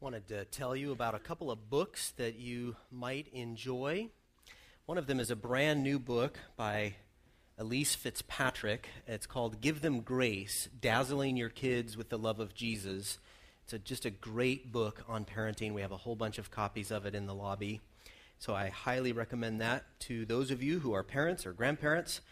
wanted to tell you about a couple of books that you might enjoy. One of them is a brand new book by Elyse Fitzpatrick. It's called Give Them Grace Dazzling Your Kids with the Love of Jesus. It's a, just a great book on parenting. We have a whole bunch of copies of it in the lobby. So I highly recommend that to those of you who are parents or grandparents.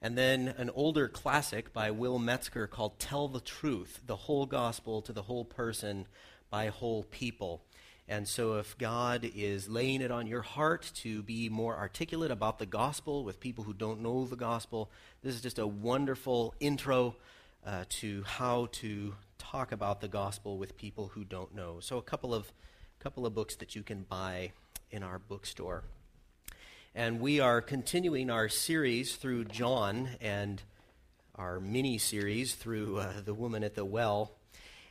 And then an older classic by Will Metzger called Tell the Truth The Whole Gospel to the Whole Person by whole people. And so, if God is laying it on your heart to be more articulate about the gospel with people who don't know the gospel, this is just a wonderful intro uh, to how to talk about the gospel with people who don't know. So, a couple of couple of books that you can buy in our bookstore. And we are continuing our series through John and our mini series through uh, the woman at the well.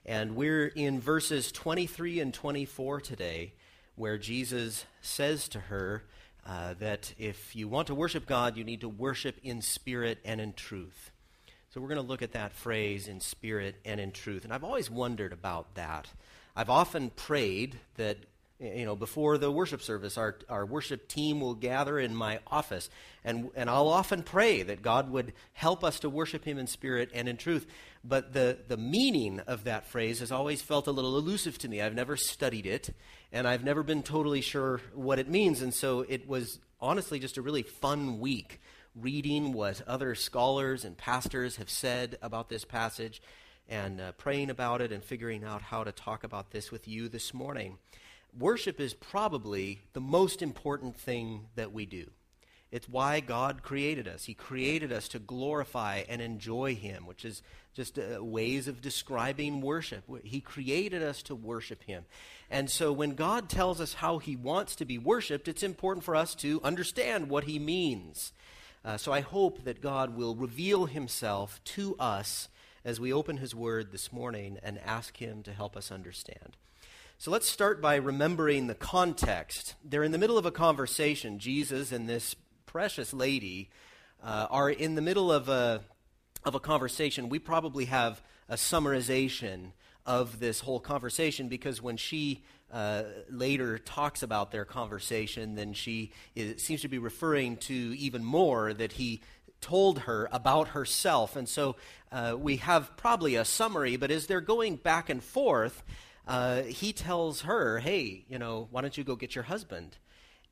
And we're in verses 23 and 24 today, where Jesus says to her uh, that if you want to worship God, you need to worship in spirit and in truth. So we're going to look at that phrase in spirit and in truth. And I've always wondered about that. I've often prayed that you know, before the worship service, our, our worship team will gather in my office. And, and I'll often pray that God would help us to worship Him in spirit and in truth. But the, the meaning of that phrase has always felt a little elusive to me. I've never studied it, and I've never been totally sure what it means. And so it was honestly just a really fun week reading what other scholars and pastors have said about this passage and uh, praying about it and figuring out how to talk about this with you this morning worship is probably the most important thing that we do. It's why God created us. He created us to glorify and enjoy Him, which is just uh, ways of describing worship. He created us to worship Him. And so when God tells us how He wants to be worshiped, it's important for us to understand what He means. Uh, so I hope that God will reveal Himself to us as we open His Word this morning and ask Him to help us understand. So let's start by remembering the context. They're in the middle of a conversation. Jesus and this precious lady uh, are in the middle of a, of a conversation. We probably have a summarization of this whole conversation because when she uh, later talks about their conversation, then she is, seems to be referring to even more that he told her about herself. And so uh, we have probably a summary, but as they're going back and forth, uh, he tells her, "Hey, you know, why don't you go get your husband?"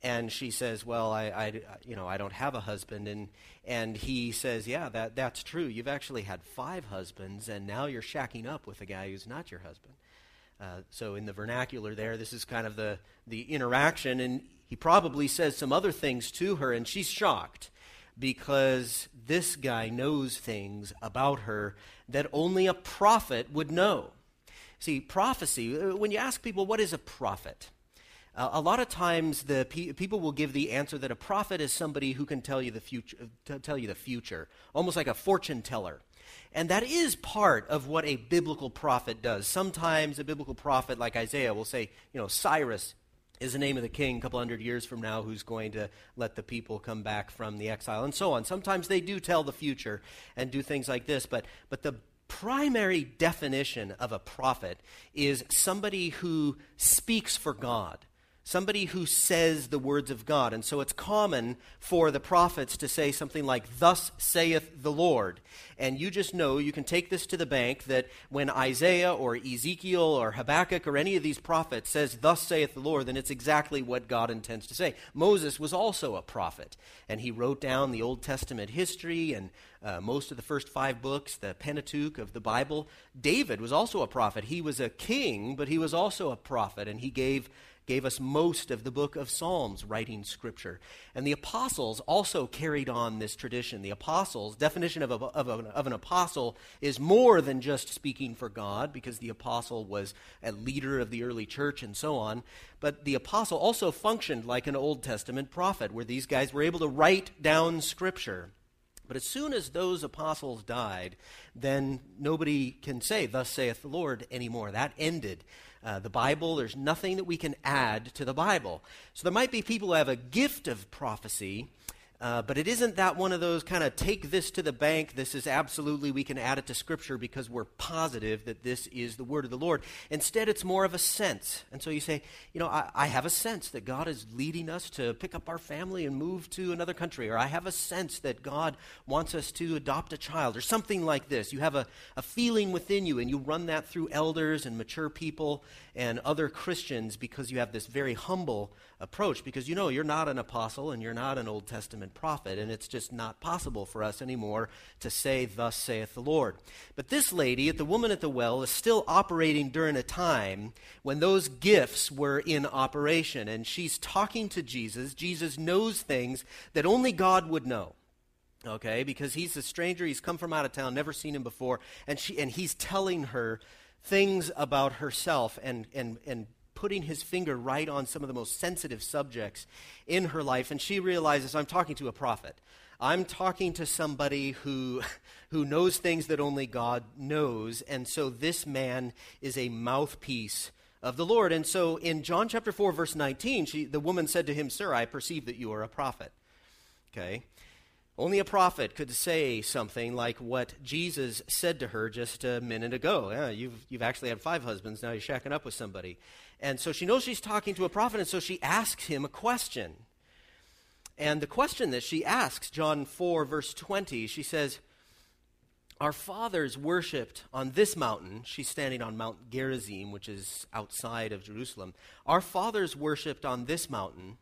And she says, "Well, I, I, you know, I don't have a husband." And and he says, "Yeah, that that's true. You've actually had five husbands, and now you're shacking up with a guy who's not your husband." Uh, so in the vernacular, there, this is kind of the the interaction, and he probably says some other things to her, and she's shocked because this guy knows things about her that only a prophet would know. See, prophecy, uh, when you ask people, what is a prophet? Uh, a lot of times, the pe- people will give the answer that a prophet is somebody who can tell you the future, uh, tell you the future, almost like a fortune teller. And that is part of what a biblical prophet does. Sometimes a biblical prophet, like Isaiah, will say, you know, Cyrus is the name of the king a couple hundred years from now who's going to let the people come back from the exile, and so on. Sometimes they do tell the future and do things like this, but, but the primary definition of a prophet is somebody who speaks for God somebody who says the words of God. And so it's common for the prophets to say something like, Thus saith the Lord. And you just know, you can take this to the bank, that when Isaiah or Ezekiel or Habakkuk or any of these prophets says, Thus saith the Lord, then it's exactly what God intends to say. Moses was also a prophet, and he wrote down the Old Testament history and uh, most of the first five books, the Pentateuch of the Bible. David was also a prophet. He was a king, but he was also a prophet, and he gave gave us most of the book of Psalms writing scripture. And the apostles also carried on this tradition. The apostles' definition of, a, of, a, of an apostle is more than just speaking for God, because the apostle was a leader of the early church and so on. But the apostle also functioned like an Old Testament prophet, where these guys were able to write down scripture. But as soon as those apostles died, then nobody can say, Thus saith the Lord anymore. That ended uh, the Bible. There's nothing that we can add to the Bible. So there might be people who have a gift of prophecy, Uh, but it isn't that one of those kind of take this to the bank. This is absolutely, we can add it to Scripture because we're positive that this is the word of the Lord. Instead, it's more of a sense. And so you say, you know, I, I have a sense that God is leading us to pick up our family and move to another country. Or I have a sense that God wants us to adopt a child or something like this. You have a, a feeling within you and you run that through elders and mature people and other Christians because you have this very humble approach because you know you're not an apostle and you're not an Old Testament prophet, and it's just not possible for us anymore to say, Thus saith the Lord. But this lady, the woman at the well, is still operating during a time when those gifts were in operation, and she's talking to Jesus. Jesus knows things that only God would know okay because he's a stranger he's come from out of town never seen him before and she and he's telling her things about herself and and and putting his finger right on some of the most sensitive subjects in her life, and she realizes I'm talking to a prophet. I'm talking to somebody who, who knows things that only God knows, and so this man is a mouthpiece of the Lord. And so in John chapter 4, verse 19, she, the woman said to him, Sir, I perceive that you are a prophet. Okay? Only a prophet could say something like what Jesus said to her just a minute ago. Yeah, you've, you've actually had five husbands, now you're shacking up with somebody. And so she knows she's talking to a prophet, and so she asks him a question. And the question that she asks, John 4, verse 20, she says, Our fathers worshipped on this mountain. She's standing on Mount Gerizim, which is outside of Jerusalem. Our fathers worshipped on this mountain.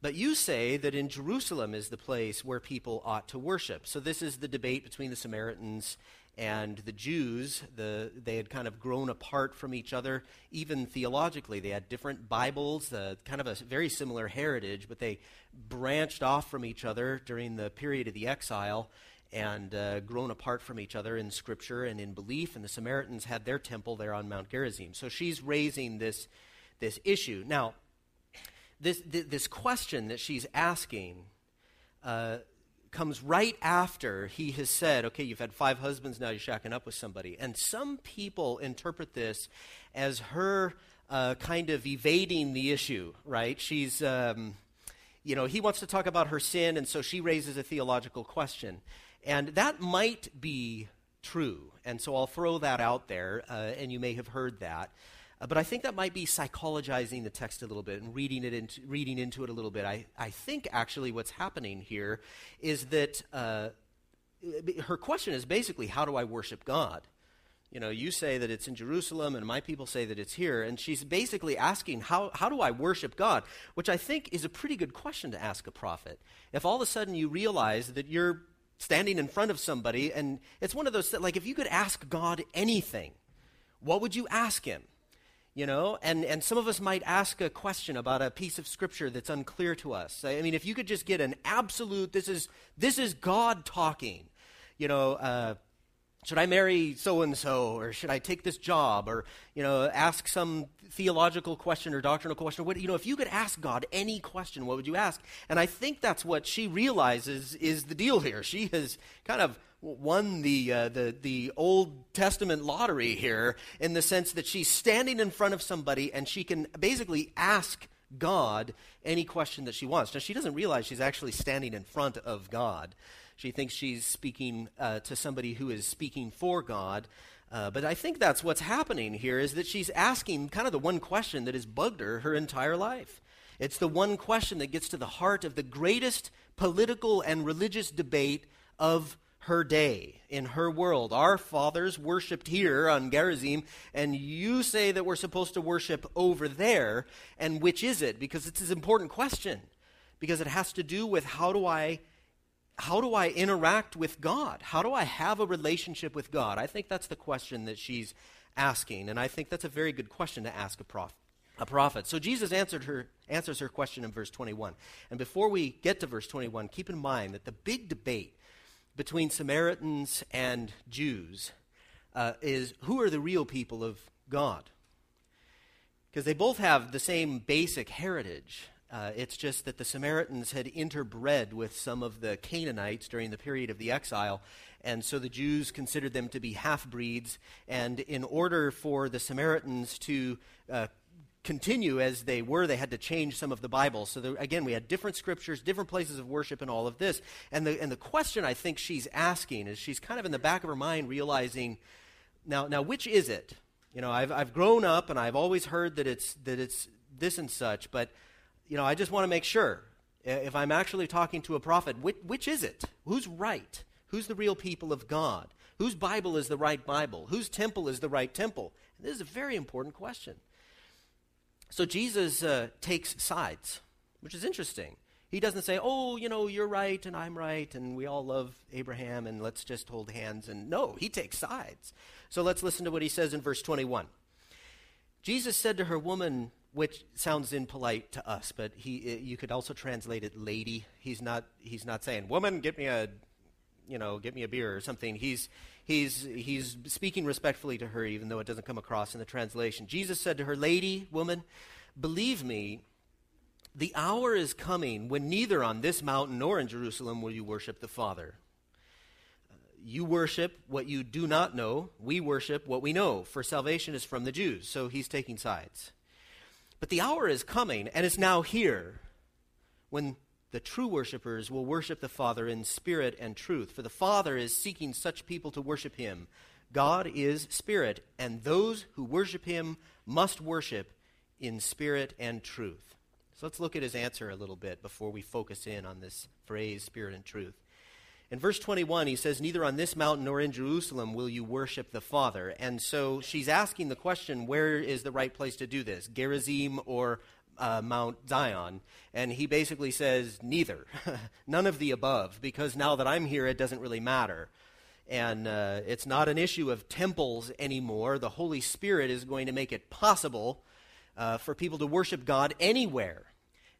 But you say that in Jerusalem is the place where people ought to worship. So this is the debate between the Samaritans and the Jews, the, they had kind of grown apart from each other, even theologically. They had different Bibles, uh, kind of a very similar heritage, but they branched off from each other during the period of the exile and uh, grown apart from each other in Scripture and in belief. And the Samaritans had their temple there on Mount Gerizim. So she's raising this, this issue. Now, this, this question that she's asking. Uh, comes right after he has said, okay, you've had five husbands, now you're shacking up with somebody. And some people interpret this as her uh, kind of evading the issue, right? She's, um, you know, he wants to talk about her sin, and so she raises a theological question. And that might be true. And so I'll throw that out there, uh, and you may have heard that. Uh, but I think that might be psychologizing the text a little bit and reading, it into, reading into it a little bit. I, I think actually what's happening here is that uh, her question is basically, how do I worship God? You know, you say that it's in Jerusalem, and my people say that it's here. And she's basically asking, how, how do I worship God? Which I think is a pretty good question to ask a prophet. If all of a sudden you realize that you're standing in front of somebody, and it's one of those, like, if you could ask God anything, what would you ask him? You know? And, and some of us might ask a question about a piece of scripture that's unclear to us. I mean if you could just get an absolute this is this is god talking you know uh, should i marry so and so or should i take this job or you know ask some theological question or doctrinal question? What, you know if you could ask god any question what would you ask? And i think that's what she realizes is the deal here. She has kind of won the, uh, the, the Old Testament lottery here in the sense that she's standing in front of somebody and she can basically ask God any question that she wants. Now, she doesn't realize she's actually standing in front of God. She thinks she's speaking uh, to somebody who is speaking for God. Uh, but I think that's what's happening here is that she's asking kind of the one question that has bugged her her entire life. It's the one question that gets to the heart of the greatest political and religious debate of her day, in her world. Our fathers worshiped here on Gerizim, and you say that we're supposed to worship over there. And which is it? Because it's an important question. Because it has to do with how do I how do I interact with God? How do I have a relationship with God? I think that's the question that she's asking, and I think that's a very good question to ask a prophet. A prophet. So Jesus answered her, answers her question in verse 21. And before we get to verse 21, keep in mind that the big debate between Samaritans and Jews uh, is who are the real people of God? Because they both have the same basic heritage. Uh, it's just that the Samaritans had interbred with some of the Canaanites during the period of the exile, and so the Jews considered them to be half breeds. And in order for the Samaritans to uh, continue as they were, they had to change some of the Bible. So there, again, we had different scriptures, different places of worship, and all of this. And the and the question I think she's asking is she's kind of in the back of her mind realizing, now now which is it? You know, I've I've grown up and I've always heard that it's that it's this and such, but you know, I just want to make sure if I'm actually talking to a prophet, which, which is it? Who's right? Who's the real people of God? Whose Bible is the right Bible? Whose temple is the right temple? And this is a very important question. So Jesus uh, takes sides, which is interesting. He doesn't say, oh, you know, you're right and I'm right and we all love Abraham and let's just hold hands. And no, he takes sides. So let's listen to what he says in verse 21. Jesus said to her, Woman, which sounds impolite to us, but he, you could also translate it lady. He's not, he's not saying, Woman, get me a you know, get me a beer or something. He's, he's, he's speaking respectfully to her, even though it doesn't come across in the translation. Jesus said to her, Lady, woman, believe me, the hour is coming when neither on this mountain nor in Jerusalem will you worship the Father. you worship what you do not know. We worship what we know, for salvation is from the Jews. So he's taking sides. But the hour is coming, and it's now here, when the true worshippers will worship the Father in spirit and truth, for the Father is seeking such people to worship him. God is spirit, and those who worship him must worship in spirit and truth. So let's look at his answer a little bit before we focus in on this phrase, spirit and truth. In verse 21, he says, Neither on this mountain nor in Jerusalem will you worship the Father. And so she's asking the question, where is the right place to do this? Gerizim or uh, Mount Zion. And he basically says, neither, none of the above, because now that I'm here, it doesn't really matter. And uh, it's not an issue of temples anymore. The Holy Spirit is going to make it possible uh, for people to worship God anywhere.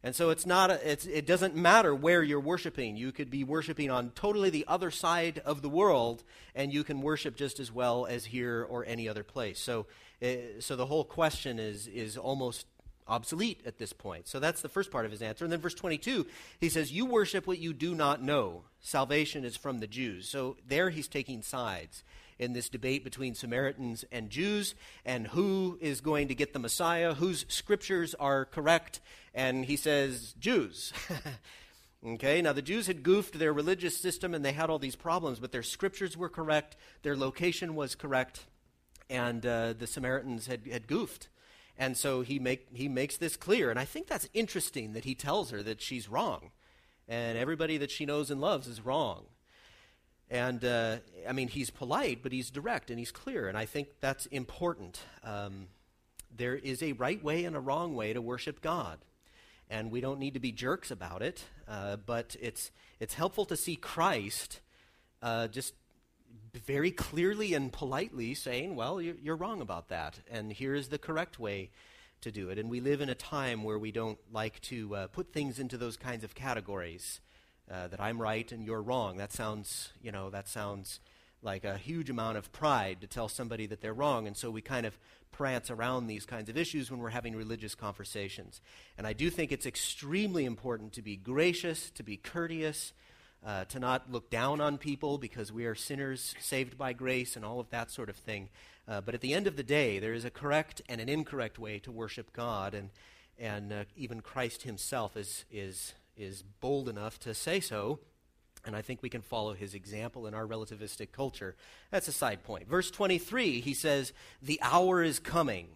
And so it's not a, it's, it doesn't matter where you're worshiping. You could be worshiping on totally the other side of the world, and you can worship just as well as here or any other place. So, uh, so the whole question is is almost obsolete at this point. So that's the first part of his answer. And then verse 22, he says, You worship what you do not know. Salvation is from the Jews. So there he's taking sides in this debate between Samaritans and Jews and who is going to get the Messiah, whose scriptures are correct. And he says, Jews. Okay, now the Jews had goofed their religious system and they had all these problems, but their scriptures were correct, their location was correct, and uh, the Samaritans had, had goofed. And so he, make, he makes this clear. And I think that's interesting that he tells her that she's wrong. And everybody that she knows and loves is wrong. And uh, I mean, he's polite, but he's direct and he's clear. And I think that's important. Um, there is a right way and a wrong way to worship God. And we don't need to be jerks about it, uh, but it's, it's helpful to see Christ uh, just very clearly and politely saying, well, you're, you're wrong about that, and here's the correct way to do it. And we live in a time where we don't like to uh, put things into those kinds of categories. Uh, that I'm right and you're wrong. That sounds, you know, that sounds like a huge amount of pride to tell somebody that they're wrong. And so we kind of prance around these kinds of issues when we're having religious conversations. And I do think it's extremely important to be gracious, to be courteous, uh, to not look down on people because we are sinners saved by grace and all of that sort of thing. Uh, but at the end of the day, there is a correct and an incorrect way to worship God, and, and uh, even Christ himself is, is, is bold enough to say so. And I think we can follow his example in our relativistic culture. That's a side point. Verse 23, he says, The hour is coming.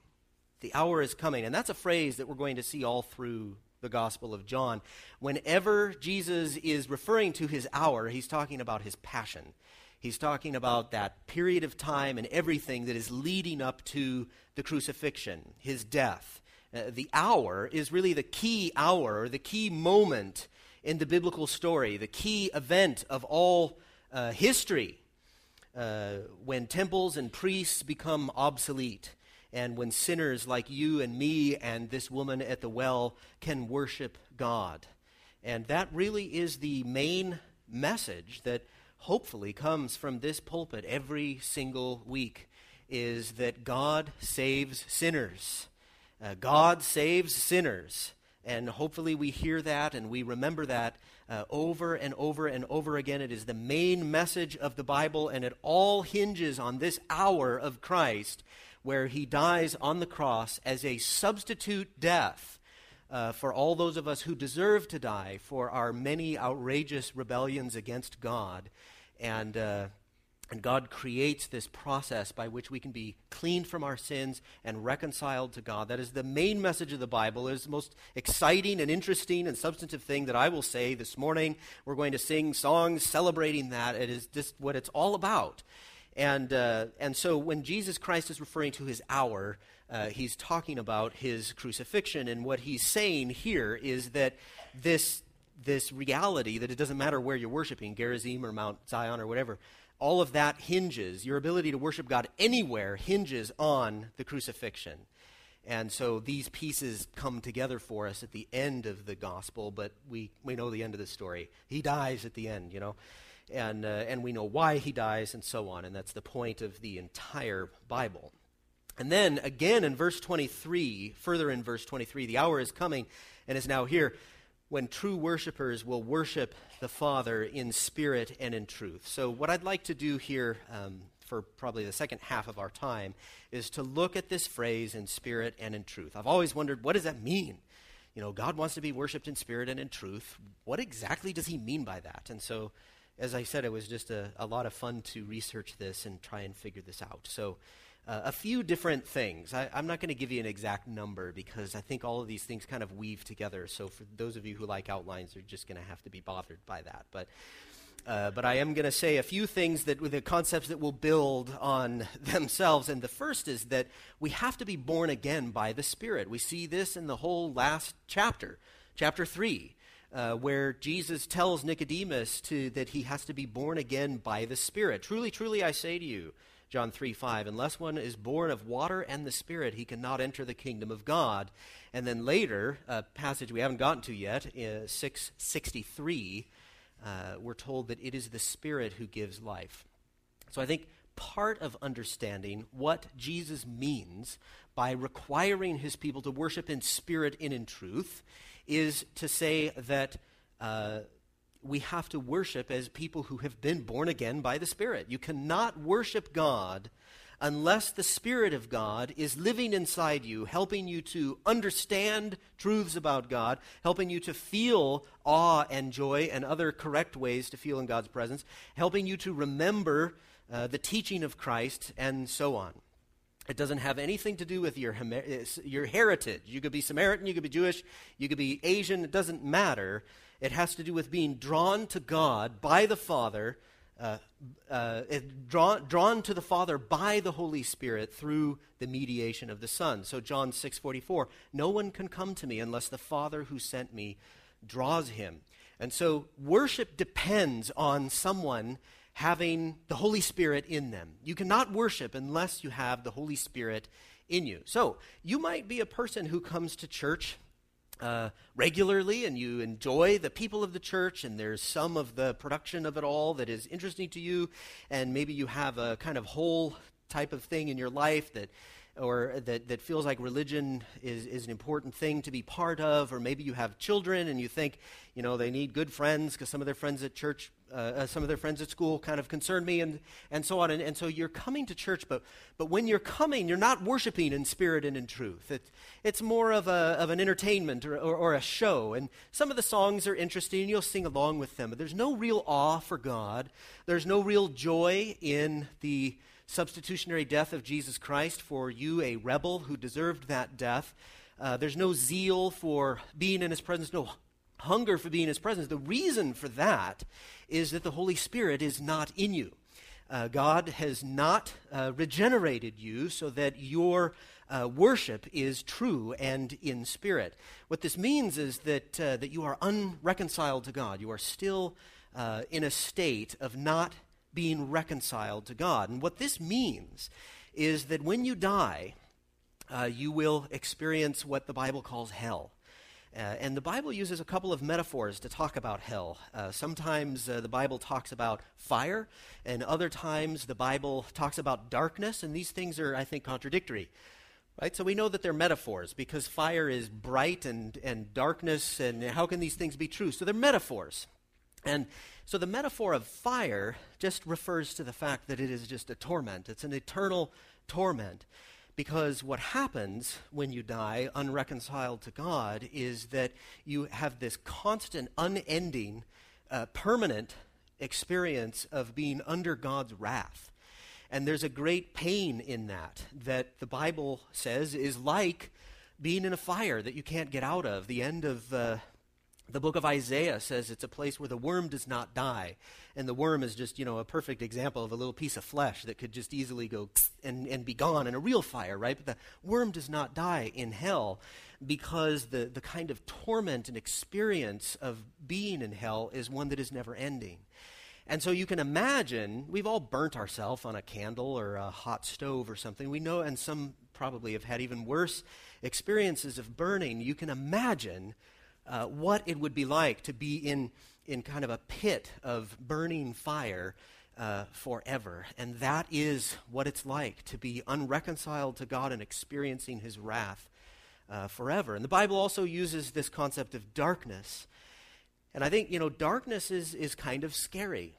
The hour is coming. And that's a phrase that we're going to see all through the Gospel of John. Whenever Jesus is referring to his hour, he's talking about his passion. He's talking about that period of time and everything that is leading up to the crucifixion, his death. Uh, the hour is really the key hour, the key moment in the biblical story, the key event of all uh, history uh, when temples and priests become obsolete and when sinners like you and me and this woman at the well can worship God. And that really is the main message that hopefully comes from this pulpit every single week is that God saves sinners. Uh, God saves sinners. And hopefully we hear that and we remember that uh, over and over and over again. It is the main message of the Bible, and it all hinges on this hour of Christ where he dies on the cross as a substitute death uh, for all those of us who deserve to die for our many outrageous rebellions against God. And, uh, and God creates this process by which we can be cleaned from our sins and reconciled to God. That is the main message of the Bible. It is the most exciting and interesting and substantive thing that I will say this morning. We're going to sing songs celebrating that. It is just what it's all about. And, uh, and so when Jesus Christ is referring to his hour, uh, he's talking about his crucifixion. And what he's saying here is that this, this reality that it doesn't matter where you're worshiping, Gerizim or Mount Zion or whatever, all of that hinges, your ability to worship God anywhere hinges on the crucifixion. And so these pieces come together for us at the end of the gospel, but we, we know the end of the story. He dies at the end, you know, and, uh, and we know why he dies and so on. And that's the point of the entire Bible. And then again in verse 23, further in verse 23, the hour is coming and is now here when true worshipers will worship the Father in spirit and in truth. So, what I'd like to do here um, for probably the second half of our time is to look at this phrase in spirit and in truth. I've always wondered, what does that mean? You know, God wants to be worshiped in spirit and in truth. What exactly does he mean by that? And so, as I said, it was just a, a lot of fun to research this and try and figure this out. So, uh, a few different things. I, am not going to give you an exact number because I think all of these things kind of weave together. So for those of you who like outlines, you're just going to have to be bothered by that. But uh, but I am going to say a few things that the concepts that will build on themselves. And the first is that we have to be born again by the Spirit. We see this in the whole last chapter, chapter three. Uh, where Jesus tells Nicodemus to, that he has to be born again by the Spirit. Truly, truly, I say to you, John 3 5. Unless one is born of water and the Spirit, he cannot enter the kingdom of God. And then later, a passage we haven't gotten to yet, uh, 663, uh, we're told that it is the Spirit who gives life. So I think part of understanding what Jesus means by requiring his people to worship in spirit and in truth is to say that. Uh, we have to worship as people who have been born again by the Spirit. You cannot worship God unless the Spirit of God is living inside you, helping you to understand truths about God, helping you to feel awe and joy and other correct ways to feel in God's presence, helping you to remember uh, the teaching of Christ, and so on. It doesn't have anything to do with your, your heritage. You could be Samaritan, you could be Jewish, you could be Asian, it doesn't matter. It has to do with being drawn to God by the Father, uh, uh, drawn, drawn to the Father by the Holy Spirit through the mediation of the Son. So John 6:44, no one can come to me unless the Father who sent me draws him. And so worship depends on someone having the Holy Spirit in them. You cannot worship unless you have the Holy Spirit in you. So you might be a person who comes to church uh, regularly and you enjoy the people of the church and there's some of the production of it all that is interesting to you and maybe you have a kind of whole type of thing in your life that or that, that feels like religion is, is an important thing to be part of, or maybe you have children and you think, you know, they need good friends because some of their friends at church, uh, uh, some of their friends at school kind of concern me, and, and so on. And, and so you're coming to church, but, but when you're coming, you're not worshiping in spirit and in truth. It, it's more of, a, of an entertainment or, or, or a show. And some of the songs are interesting, and you'll sing along with them, but there's no real awe for God. There's no real joy in the substitutionary death of Jesus Christ for you, a rebel who deserved that death. Uh, there's no zeal for being in his presence, no hunger for being in his presence. The reason for that is that the Holy Spirit is not in you. Uh, God has not uh, regenerated you so that your uh, worship is true and in spirit. What this means is that, uh, that you are unreconciled to God. You are still uh, in a state of not being reconciled to God. And what this means is that when you die, uh, you will experience what the Bible calls hell. Uh, and the Bible uses a couple of metaphors to talk about hell. Uh, sometimes uh, the Bible talks about fire, and other times the Bible talks about darkness, and these things are, I think, contradictory. Right? So we know that they're metaphors because fire is bright and, and darkness, and how can these things be true? So they're metaphors. And so the metaphor of fire just refers to the fact that it is just a torment. It's an eternal torment. Because what happens when you die unreconciled to God is that you have this constant, unending, uh, permanent experience of being under God's wrath. And there's a great pain in that, that the Bible says is like being in a fire that you can't get out of. The end of uh, the book of Isaiah says it's a place where the worm does not die. And the worm is just, you know, a perfect example of a little piece of flesh that could just easily go and, and be gone in a real fire, right? But the worm does not die in hell because the, the kind of torment and experience of being in hell is one that is never ending. And so you can imagine, we've all burnt ourselves on a candle or a hot stove or something. We know, and some probably have had even worse experiences of burning. You can imagine uh, what it would be like to be in, in kind of a pit of burning fire uh, forever. And that is what it's like to be unreconciled to God and experiencing his wrath uh, forever. And the Bible also uses this concept of darkness. And I think, you know, darkness is, is kind of scary.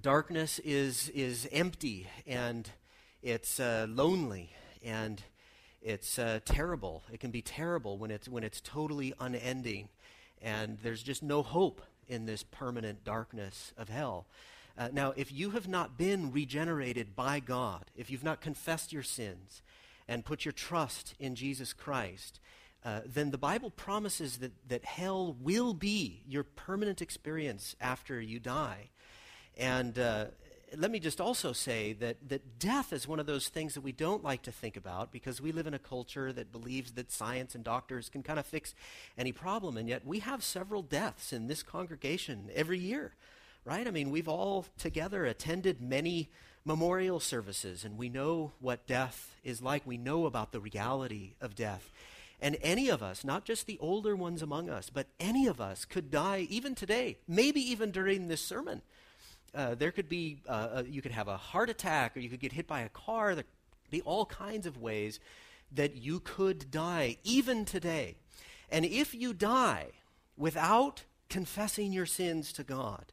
Darkness is, is empty and it's uh, lonely and it's uh, terrible. It can be terrible when it's, when it's totally unending and there's just no hope in this permanent darkness of hell. Uh, now, if you have not been regenerated by God, if you've not confessed your sins and put your trust in Jesus Christ, uh, then the Bible promises that, that hell will be your permanent experience after you die. And uh, let me just also say that, that death is one of those things that we don't like to think about because we live in a culture that believes that science and doctors can kind of fix any problem. And yet we have several deaths in this congregation every year, right? I mean, we've all together attended many memorial services and we know what death is like. We know about the reality of death. And any of us, not just the older ones among us, but any of us could die even today, maybe even during this sermon. Uh, there could be, uh, uh, you could have a heart attack or you could get hit by a car. There could be all kinds of ways that you could die, even today. And if you die without confessing your sins to God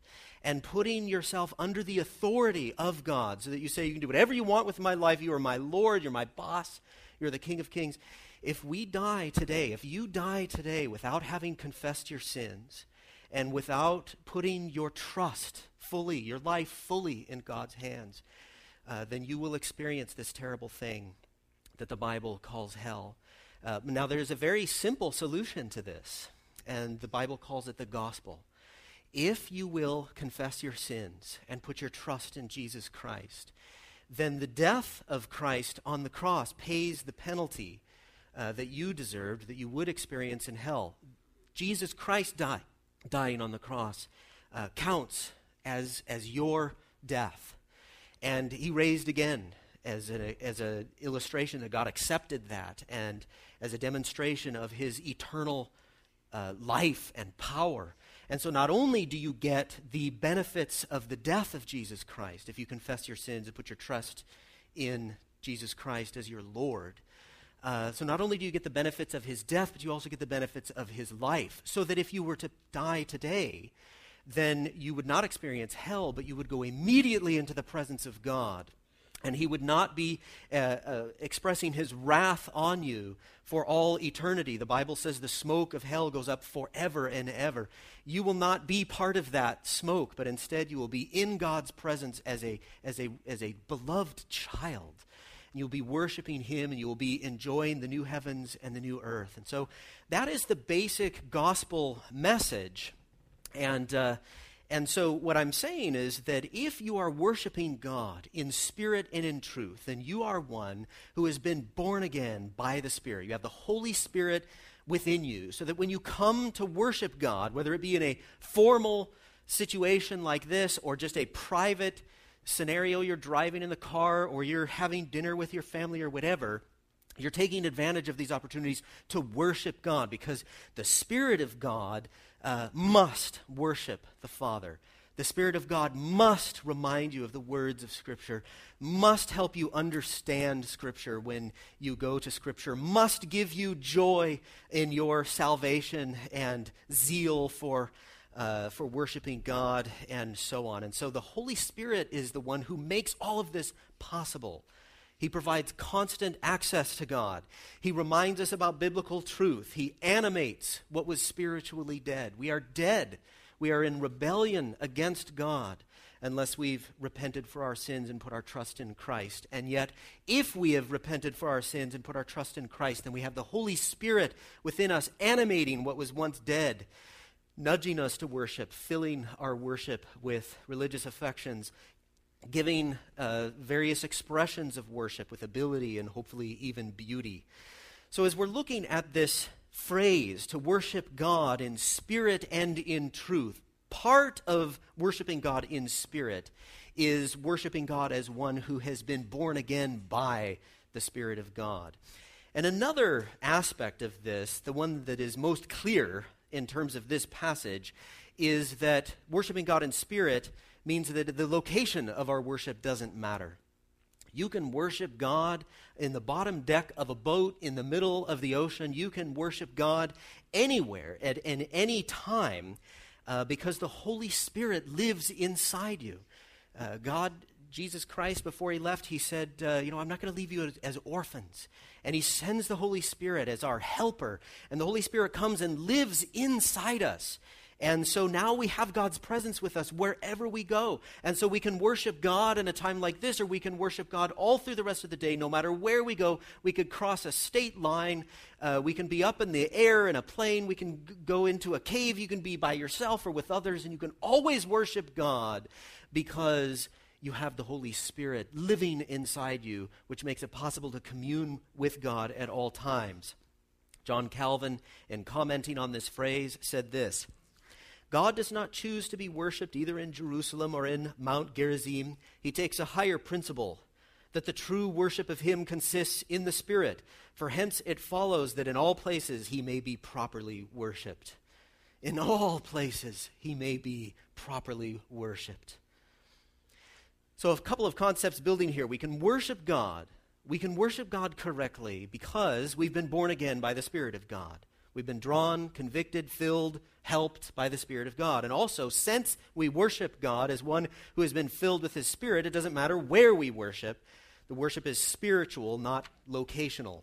and putting yourself under the authority of God, so that you say, You can do whatever you want with my life, you are my Lord, you're my boss, you're the King of Kings. If we die today, if you die today without having confessed your sins and without putting your trust fully, your life fully in God's hands, uh, then you will experience this terrible thing that the Bible calls hell. Uh, now, there's a very simple solution to this, and the Bible calls it the gospel. If you will confess your sins and put your trust in Jesus Christ, then the death of Christ on the cross pays the penalty uh, that you deserved, that you would experience in hell. Jesus Christ died, dying on the cross uh, counts as, as your death. And he raised again as an as a illustration that God accepted that and as a demonstration of his eternal uh, life and power. And so not only do you get the benefits of the death of Jesus Christ if you confess your sins and put your trust in Jesus Christ as your Lord, uh, so not only do you get the benefits of his death, but you also get the benefits of his life. So that if you were to die today, then you would not experience hell, but you would go immediately into the presence of God. And he would not be uh, uh, expressing his wrath on you for all eternity. The Bible says the smoke of hell goes up forever and ever. You will not be part of that smoke, but instead you will be in God's presence as a, as a, as a beloved child. And you'll be worshiping him and you will be enjoying the new heavens and the new earth. And so that is the basic gospel message and, uh, and so, what I'm saying is that if you are worshiping God in spirit and in truth, then you are one who has been born again by the Spirit. You have the Holy Spirit within you, so that when you come to worship God, whether it be in a formal situation like this or just a private scenario, you're driving in the car or you're having dinner with your family or whatever, you're taking advantage of these opportunities to worship God because the Spirit of God uh, must worship the Father. The Spirit of God must remind you of the words of Scripture, must help you understand Scripture when you go to Scripture, must give you joy in your salvation and zeal for, uh, for worshiping God and so on. And so the Holy Spirit is the one who makes all of this possible. He provides constant access to God. He reminds us about biblical truth. He animates what was spiritually dead. We are dead. We are in rebellion against God unless we've repented for our sins and put our trust in Christ. And yet, if we have repented for our sins and put our trust in Christ, then we have the Holy Spirit within us animating what was once dead, nudging us to worship, filling our worship with religious affections, giving uh, various expressions of worship with ability and hopefully even beauty. So, as we're looking at this phrase, to worship God in spirit and in truth, part of worshiping God in spirit is worshiping God as one who has been born again by the Spirit of God. And another aspect of this, the one that is most clear in terms of this passage, is that worshiping God in spirit means that the location of our worship doesn't matter. You can worship God in the bottom deck of a boat in the middle of the ocean. You can worship God anywhere at, any time uh, because the Holy Spirit lives inside you. Uh, God, Jesus Christ, before he left, he said, uh, You know, I'm not going to leave you as, as orphans. And he sends the Holy Spirit as our helper. And the Holy Spirit comes and lives inside us. And so now we have God's presence with us wherever we go. And so we can worship God in a time like this, or we can worship God all through the rest of the day, no matter where we go. We could cross a state line. Uh, we can be up in the air in a plane. We can g- go into a cave. You can be by yourself or with others. And you can always worship God because you have the Holy Spirit living inside you, which makes it possible to commune with God at all times. John Calvin, in commenting on this phrase, said this. God does not choose to be worshiped either in Jerusalem or in Mount Gerizim. He takes a higher principle that the true worship of Him consists in the Spirit, for hence it follows that in all places He may be properly worshiped. In all places He may be properly worshiped. So, a couple of concepts building here. We can worship God. We can worship God correctly because we've been born again by the Spirit of God. We've been drawn, convicted, filled, helped by the Spirit of God. And also, since we worship God as one who has been filled with His Spirit, it doesn't matter where we worship. The worship is spiritual, not locational.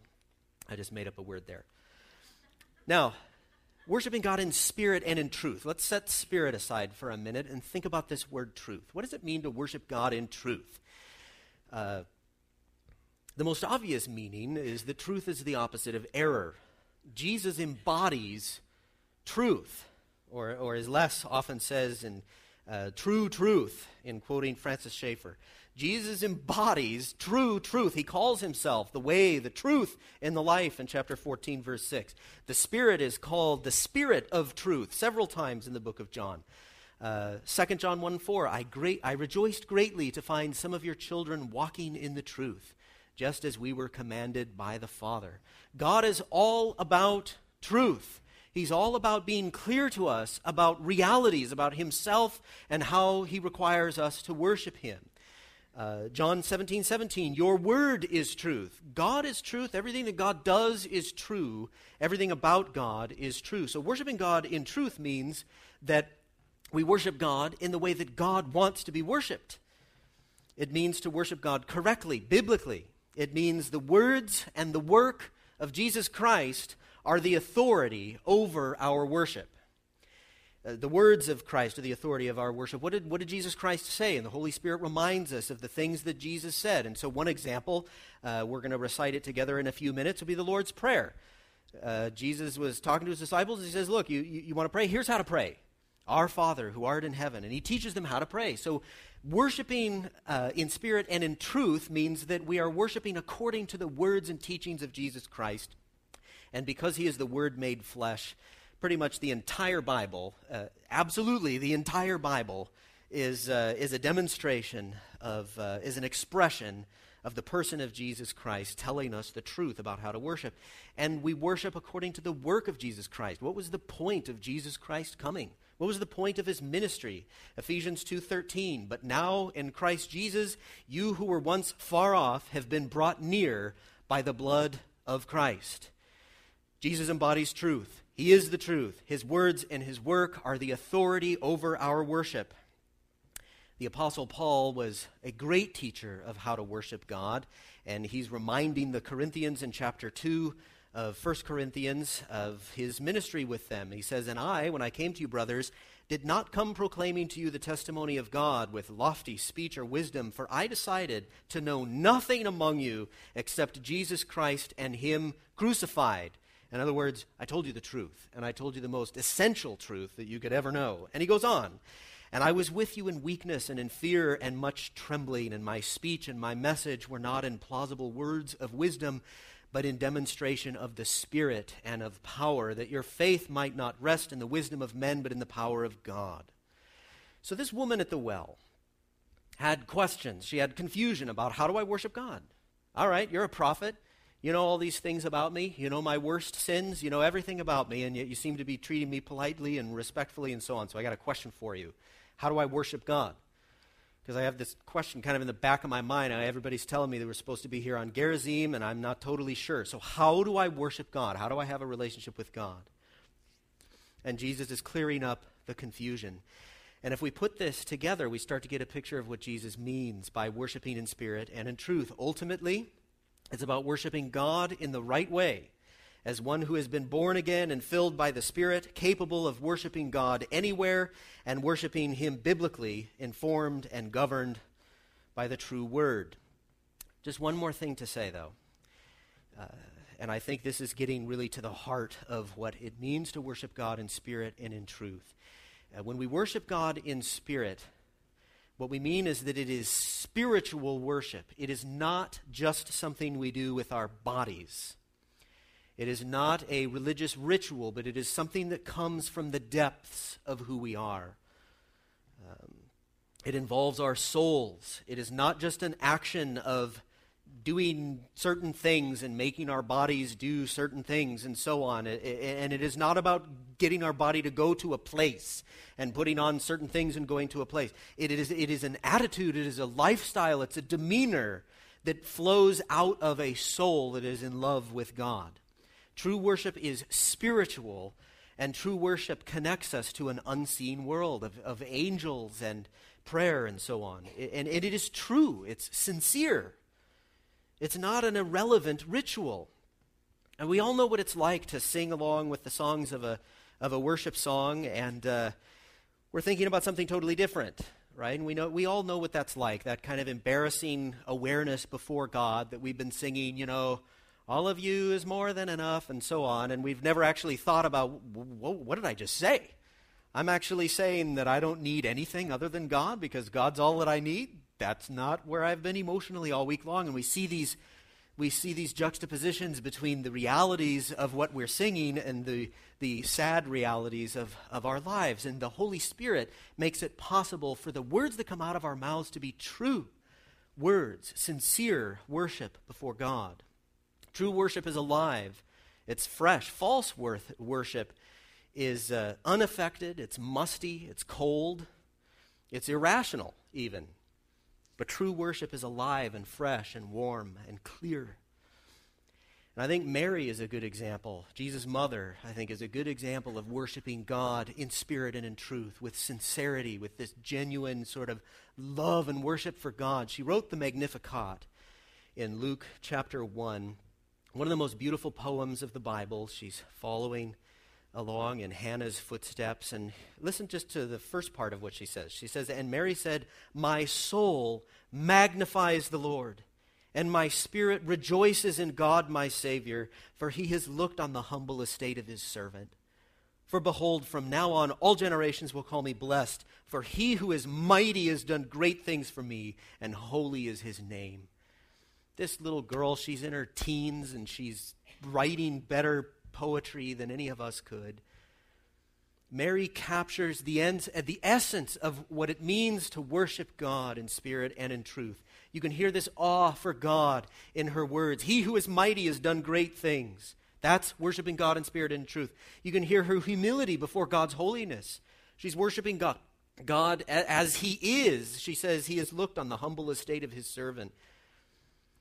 I just made up a word there. Now, worshiping God in spirit and in truth. Let's set spirit aside for a minute and think about this word truth. What does it mean to worship God in truth? Uh, the most obvious meaning is that truth is the opposite of error. Jesus embodies truth, or, or as Les often says in uh, true truth, in quoting Francis Schaeffer. Jesus embodies true truth. He calls himself the way, the truth, and the life in chapter 14, verse 6. The Spirit is called the Spirit of truth several times in the book of John. Uh, 2 John 1 4, I, great, I rejoiced greatly to find some of your children walking in the truth just as we were commanded by the Father. God is all about truth. He's all about being clear to us about realities, about Himself, and how He requires us to worship Him. Uh, John 17, 17, your word is truth. God is truth. Everything that God does is true. Everything about God is true. So, worshiping God in truth means that we worship God in the way that God wants to be worshiped. It means to worship God correctly, biblically. It means the words and the work of Jesus Christ are the authority over our worship. Uh, the words of Christ are the authority of our worship. What did, what did Jesus Christ say? And the Holy Spirit reminds us of the things that Jesus said. And so, one example, uh, we're going to recite it together in a few minutes, will be the Lord's Prayer. Uh, Jesus was talking to his disciples. He says, Look, you, you, you want to pray? Here's how to pray Our Father who art in heaven. And he teaches them how to pray. So, Worshipping uh, in spirit and in truth means that we are worshiping according to the words and teachings of Jesus Christ. And because he is the Word made flesh, pretty much the entire Bible, uh, absolutely the entire Bible, is, uh, is a demonstration of, uh, is an expression of the person of Jesus Christ telling us the truth about how to worship. And we worship according to the work of Jesus Christ. What was the point of Jesus Christ coming? What was the point of his ministry? Ephesians 2:13, but now in Christ Jesus, you who were once far off have been brought near by the blood of Christ. Jesus embodies truth. He is the truth. His words and his work are the authority over our worship. The Apostle Paul was a great teacher of how to worship God, and he's reminding the Corinthians in chapter 2 of 1 Corinthians of his ministry with them. He says, And I, when I came to you, brothers, did not come proclaiming to you the testimony of God with lofty speech or wisdom, for I decided to know nothing among you except Jesus Christ and Him crucified. In other words, I told you the truth, and I told you the most essential truth that you could ever know. And he goes on, and I was with you in weakness and in fear and much trembling, and my speech and my message were not in plausible words of wisdom but in demonstration of the Spirit and of power, that your faith might not rest in the wisdom of men, but in the power of God. So, this woman at the well had questions. She had confusion about how do I worship God? All right, you're a prophet. You know all these things about me. You know my worst sins. You know everything about me, and yet you seem to be treating me politely and respectfully and so on. So, I got a question for you How do I worship God? because I have this question kind of in the back of my mind. Everybody's telling me that we're supposed to be here on Gerizim, and I'm not totally sure. So, how do I worship God? How do I have a relationship with God? And Jesus is clearing up the confusion. And if we put this together, we start to get a picture of what Jesus means by worshiping in spirit and in truth. Ultimately, it's about worshiping God in the right way as one who has been born again and filled by the Spirit, capable of worshiping God anywhere and worshiping Him biblically, informed and governed by the true Word. Just one more thing to say, though. Uh, and I think this is getting really to the heart of what it means to worship God in spirit and in truth. Uh, when we worship God in spirit, what we mean is that it is spiritual worship. It is not just something we do with our bodies. It is not a religious ritual, but it is something that comes from the depths of who we are. Um, it involves our souls. It is not just an action of doing certain things and making our bodies do certain things and so on. And it is not about getting our body to go to a place and putting on certain things and going to a place. It is, it is an attitude, it is a lifestyle, it's a demeanor that flows out of a soul that is in love with God. True worship is spiritual, and true worship connects us to an unseen world of, of angels and prayer and so on. And, and it is true, it's sincere. It's not an irrelevant ritual. And we all know what it's like to sing along with the songs of a, of a worship song, and uh, we're thinking about something totally different, right? And we, know, we all know what that's like that kind of embarrassing awareness before God that we've been singing, you know, all of you is more than enough, and so on. And we've never actually thought about what did I just say? I'm actually saying that I don't need anything other than God because God's all that I need. That's not where I've been emotionally all week long. And we see these, we see these juxtapositions between the realities of what we're singing and the, the sad realities of, of our lives. And the Holy Spirit makes it possible for the words that come out of our mouths to be true words, sincere worship before God. True worship is alive, it's fresh. False worth, worship is uh, unaffected, it's musty, it's cold, it's irrational, even. But true worship is alive and fresh and warm and clear. And I think Mary is a good example. Jesus' mother, I think, is a good example of worshiping God in spirit and in truth, with sincerity, with this genuine sort of love and worship for God. She wrote the Magnificat in Luke chapter 1 one of the most beautiful poems of the Bible. She's following along in Hannah's footsteps. And listen just to the first part of what she says. She says, And Mary said, My soul magnifies the Lord, and my spirit rejoices in God my Savior, for he has looked on the humble estate of his servant. For behold, from now on all generations will call me blessed, for he who is mighty has done great things for me, and holy is his name this little girl, she's in her teens and she's writing better poetry than any of us could. Mary captures the, ends, uh, the essence of what it means to worship God in spirit and in truth. You can hear this awe for God in her words. He who is mighty has done great things. That's worshiping God in spirit and in truth. You can hear her humility before God's holiness. She's worshiping God, God as He is. She says, He has looked on the humble estate of His servant.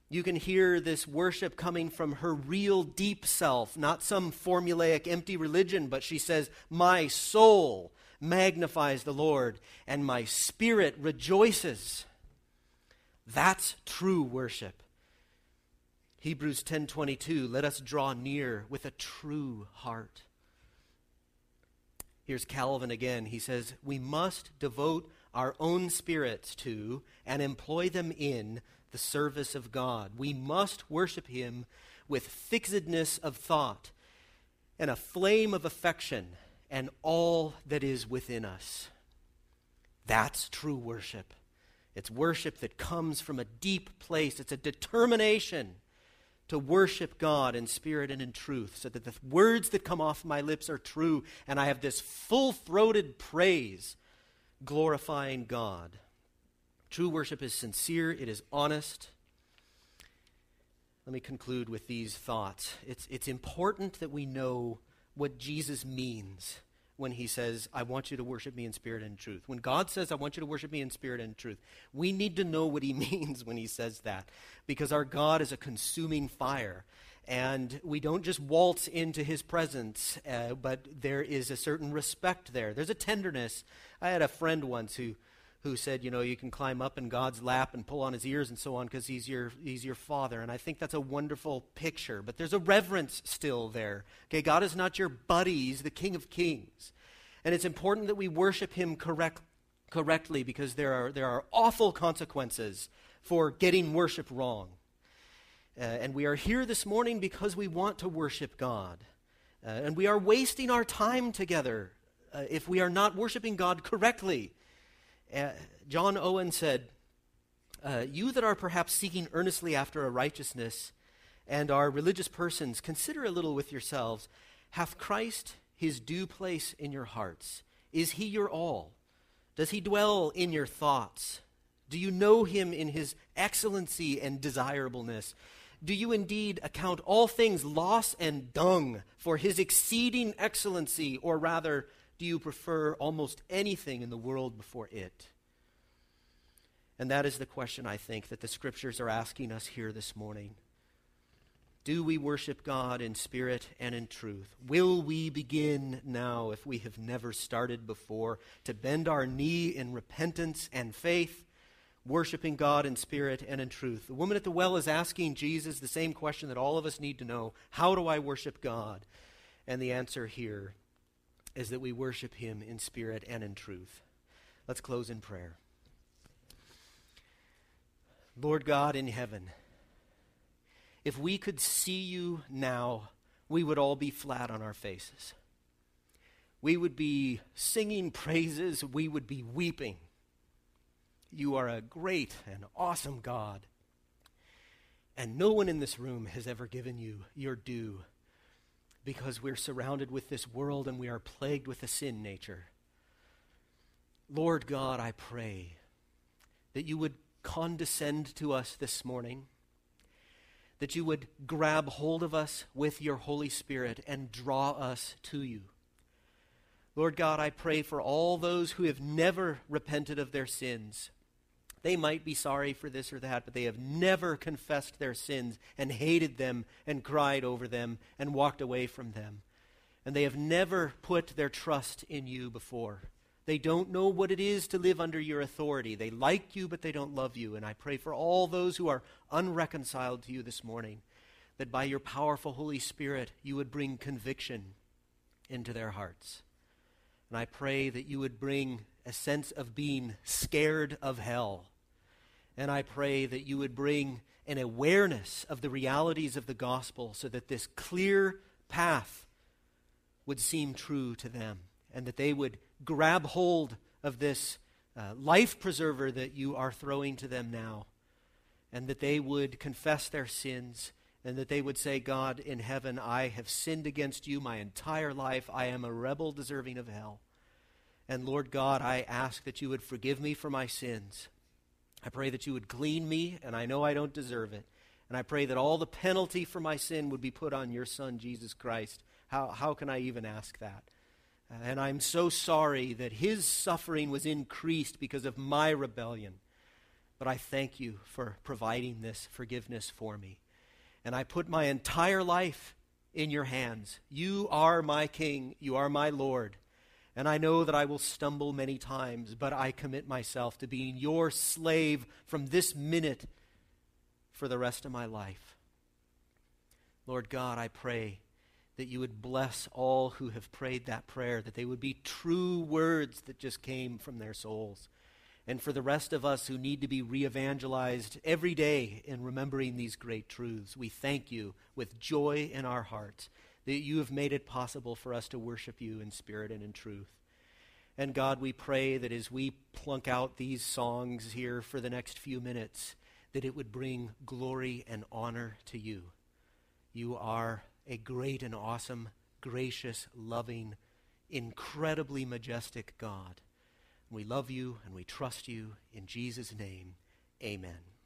You can hear this worship coming from her real deep self, not some formulaic empty religion, but she says, My soul magnifies the Lord, and my spirit rejoices. That's true worship. Hebrews 10:22 Let us draw near with a true heart. Here's Calvin again. He says, "We must devote our own spirits to and employ them in the service of God. We must worship him with fixedness of thought and a flame of affection and all that is within us." That's true worship. It's worship that comes from a deep place. It's a determination to worship God in spirit and in truth, so that the words that come off my lips are true, and I have this full throated praise glorifying God. True worship is sincere, it is honest. Let me conclude with these thoughts. It's, it's important that we know what Jesus means when he says, I want you to worship me in spirit and truth. When God says, I want you to worship me in spirit and truth, we need to know what he means when he says that because our God is a consuming fire. And we don't just waltz into his presence, uh, but there is a certain respect there. There's a tenderness. I had a friend once who who said, you know, you can climb up in God's lap and pull on his ears and so on because he's your, he's your father. And I think that's a wonderful picture. But there's a reverence still there. Okay, God is not your buddy, he's the King of Kings. And it's important that we worship him correct, correctly because there are, there are awful consequences for getting worship wrong. Uh, and we are here this morning because we want to worship God. Uh, and we are wasting our time together uh, if we are not worshiping God correctly. Uh, John Owen said, uh, You that are perhaps seeking earnestly after a righteousness and are religious persons, consider a little with yourselves Hath Christ his due place in your hearts? Is he your all? Does he dwell in your thoughts? Do you know him in his excellency and desirableness? Do you indeed account all things loss and dung for his exceeding excellency, or rather, do you prefer almost anything in the world before it? And that is the question I think that the scriptures are asking us here this morning. Do we worship God in spirit and in truth? Will we begin now, if we have never started before, to bend our knee in repentance and faith, worshiping God in spirit and in truth? The woman at the well is asking Jesus the same question that all of us need to know How do I worship God? And the answer here is that we worship him in spirit and in truth. Let's close in prayer. Lord God in heaven, if we could see you now, we would all be flat on our faces. We would be singing praises, we would be weeping. You are a great and awesome God. And no one in this room has ever given you your due because we're surrounded with this world and we are plagued with a sin nature. Lord God, I pray that you would condescend to us this morning, that you would grab hold of us with your Holy Spirit and draw us to you. Lord God, I pray for all those who have never repented of their sins they might be sorry for this or that, but they have never confessed their sins and hated them and cried over them and walked away from them. And they have never put their trust in you before. They don't know what it is to live under your authority. They like you, but they don't love you. And I pray for all those who are unreconciled to you this morning that by your powerful Holy Spirit you would bring conviction into their hearts. And I pray that you would bring a sense of being scared of hell. And I pray that you would bring an awareness of the realities of the gospel so that this clear path would seem true to them and that they would grab hold of this uh, life preserver that you are throwing to them now and that they would confess their sins and that they would say, God in heaven, I have sinned against you my entire life. I am a rebel deserving of hell. And Lord God, I ask that you would forgive me for my sins. I pray that you would clean me, and I know I don't deserve it. And I pray that all the penalty for my sin would be put on your Son, Jesus Christ. How, how can I even ask that? And I'm so sorry that his suffering was increased because of my rebellion. But I thank you for providing this forgiveness for me. And I put my entire life in your hands. You are my King. You are my Lord. And I know that I will stumble many times, but I commit myself to being your slave from this minute for the rest of my life. Lord God, I pray that you would bless all who have prayed that prayer, that they would be true words that just came from their souls. And for the rest of us who need to be re evangelized every day in remembering these great truths, we thank you with joy in our hearts that you have made it possible for us to worship you in spirit and in truth. And God, we pray that as we plunk out these songs here for the next few minutes, that it would bring glory and honor to you. You are a great and awesome, gracious, loving, incredibly majestic God. We love you and we trust you. In Jesus' name, amen.